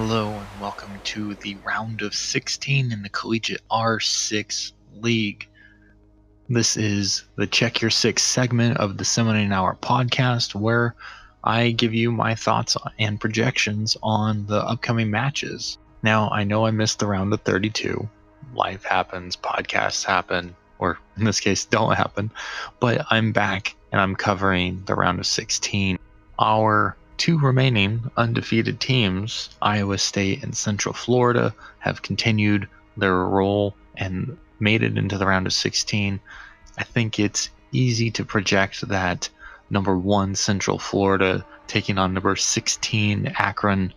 Hello and welcome to the round of 16 in the Collegiate R6 League. This is the Check Your Six segment of the Summoning Hour podcast where I give you my thoughts and projections on the upcoming matches. Now, I know I missed the round of 32. Life happens, podcasts happen, or in this case, don't happen, but I'm back and I'm covering the round of 16. Our two remaining undefeated teams, Iowa State and Central Florida, have continued their roll and made it into the round of 16. I think it's easy to project that number one, Central Florida, taking on number 16, Akron,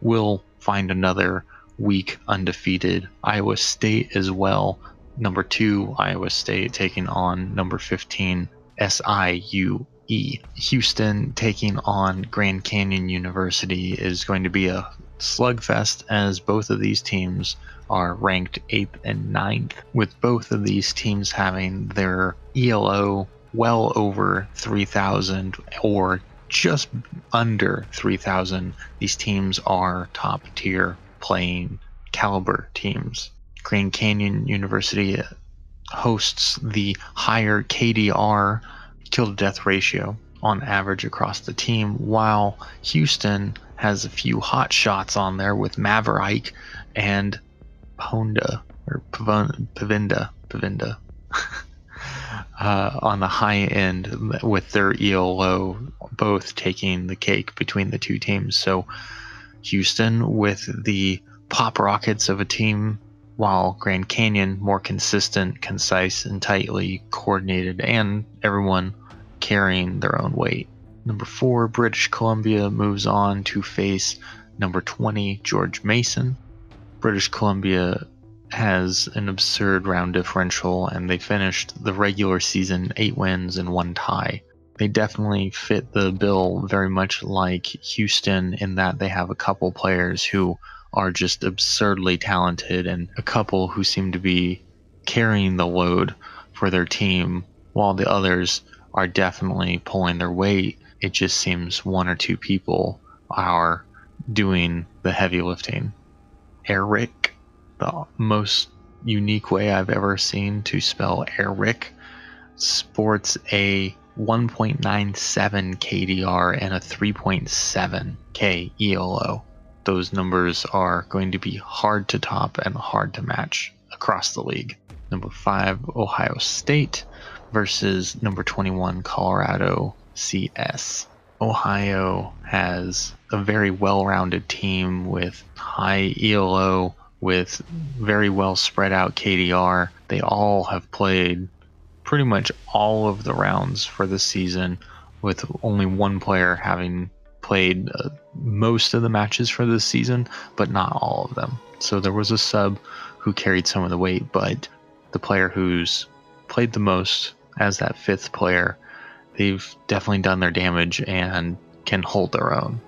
will find another week undefeated. Iowa State as well. Number two, Iowa State taking on number 15, SIU E. Houston taking on Grand Canyon University is going to be a slugfest as both of these teams are ranked 8th and 9th, with both of these teams having their ELO well over 3,000 or just under 3,000. These teams are top tier playing caliber teams. Grand Canyon University hosts the higher KDR kill to death ratio on average across the team, while Houston has a few hot shots on there with Maverick and Honda or Pavinda, Pavinda. uh, on the high end with their ELO both taking the cake between the two teams. So Houston with the pop rockets of a team while Grand Canyon more consistent, concise, and tightly coordinated, and everyone carrying their own weight. Number four, British Columbia moves on to face number 20, George Mason. British Columbia has an absurd round differential, and they finished the regular season eight wins and one tie. They definitely fit the bill very much like Houston in that they have a couple players who are just absurdly talented and a couple who seem to be carrying the load for their team, while the others are definitely pulling their weight. It just seems one or two people are doing the heavy lifting. Eric, the most unique way I've ever seen to spell Eric, sports a 1.97 KDR and a 3.7 K ELO. Those numbers are going to be hard to top and hard to match across the league. Number five, Ohio State versus number 21 Colorado CS. Ohio has a very well rounded team with high ELO, with very well spread out KDR. They all have played pretty much all of the rounds for the season, with only one player having played uh, most of the matches for this season, but not all of them. So there was a sub who carried some of the weight, but the player who's played the most as that fifth player, they've definitely done their damage and can hold their own.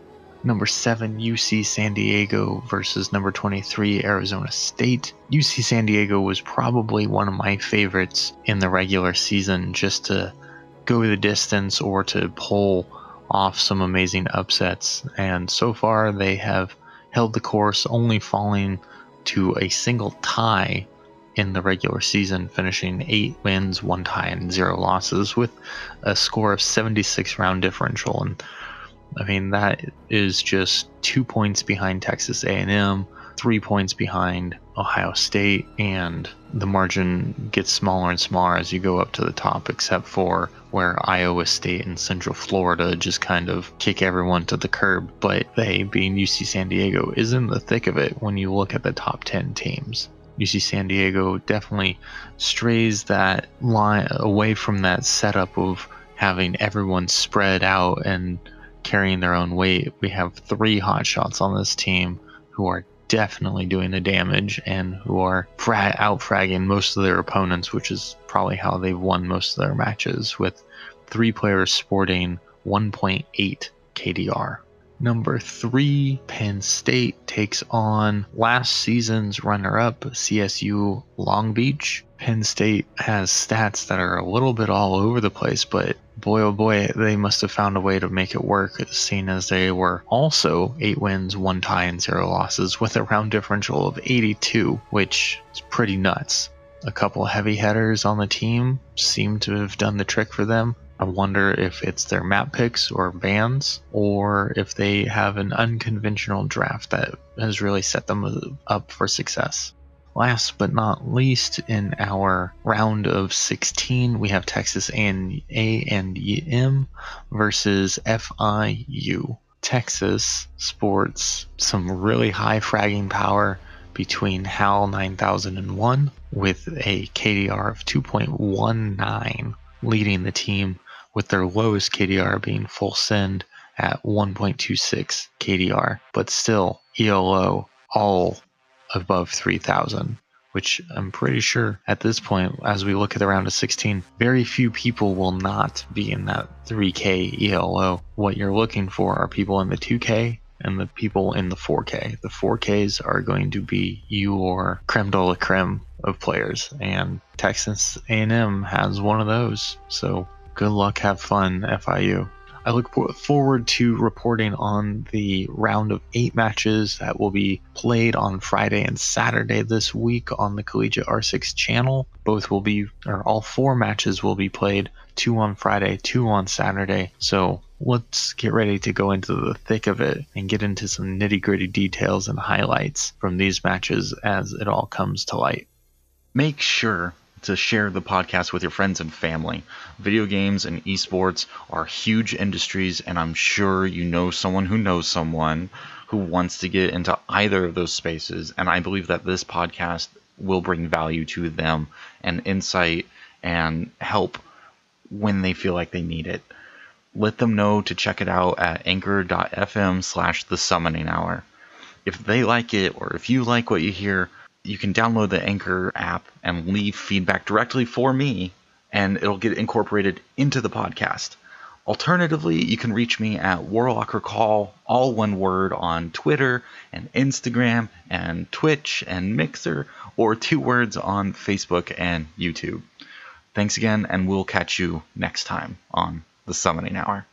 Number seven, UC San Diego versus number 23, Arizona State. UC San Diego was probably one of my favorites in the regular season just to go the distance or to pull off some amazing upsets. And so far, they have held the course, only falling to a single tie in the regular season, finishing eight wins, one tie, and zero losses with a score of 76 round differential. And I mean that is just two points behind Texas A&M, three points behind Ohio State, and the margin gets smaller and smaller as you go up to the top, except for where Iowa State and Central Florida just kind of kick everyone to the curb. But they, being UC San Diego, is in the thick of it when you look at the top 10 teams. UC San Diego definitely strays that line away from that setup of having everyone spread out and carrying their own weight. We have three hotshots on this team who are definitely doing the damage and who are fra- out fragging most of their opponents, which is probably how they've won most of their matches, with three players sporting 1.8 KDR. Number three, Penn State takes on last season's runner up, CSU Long Beach. Penn State has stats that are a little bit all over the place, but boy oh boy, they must have found a way to make it work, seeing as they were also eight wins, one tie, and zero losses with a round differential of 82, which is pretty nuts. A couple heavy headers on the team seem to have done the trick for them. I wonder if it's their map picks or bans, or if they have an unconventional draft that has really set them up for success. Last but not least, in our round of 16, we have Texas A and M versus FIU. Texas sports some really high fragging power between HAL 9001 with a KDR of 2.19 leading the team with their lowest KDR being full send at 1.26 KDR, but still ELO all above 3000 which I'm pretty sure at this point, as we look at the round of 16, very few people will not be in that 3K ELO. What you're looking for are people in the 2K and the people in the 4K. The 4Ks are going to be your creme de la creme of players, and Texas A&M has one of those. So good luck, have fun, FIU. I look forward to reporting on the round of eight matches that will be played on Friday and Saturday this week on the Collegiate R6 channel. Both will be, or all four matches will be played two on Friday, two on Saturday. So let's get ready to go into the thick of it and get into some nitty gritty details and highlights from these matches as it all comes to light. Make sure to share the podcast with your friends and family. Video games and esports are huge industries, and I'm sure you know someone who knows someone who wants to get into either of those spaces. And I believe that this podcast will bring value to them and insight and help when they feel like they need it. Let them know to check it out at anchor.fm slash the summoning hour. If they like it or if you like what you hear, you can download the Anchor app and leave feedback directly for me, and it'll get incorporated into the podcast. Alternatively, you can reach me at Warlock Recall, all one word, on Twitter and Instagram and Twitch and Mixer, or two words on Facebook and YouTube. Thanks again, and we'll catch you next time on The Summoning Hour.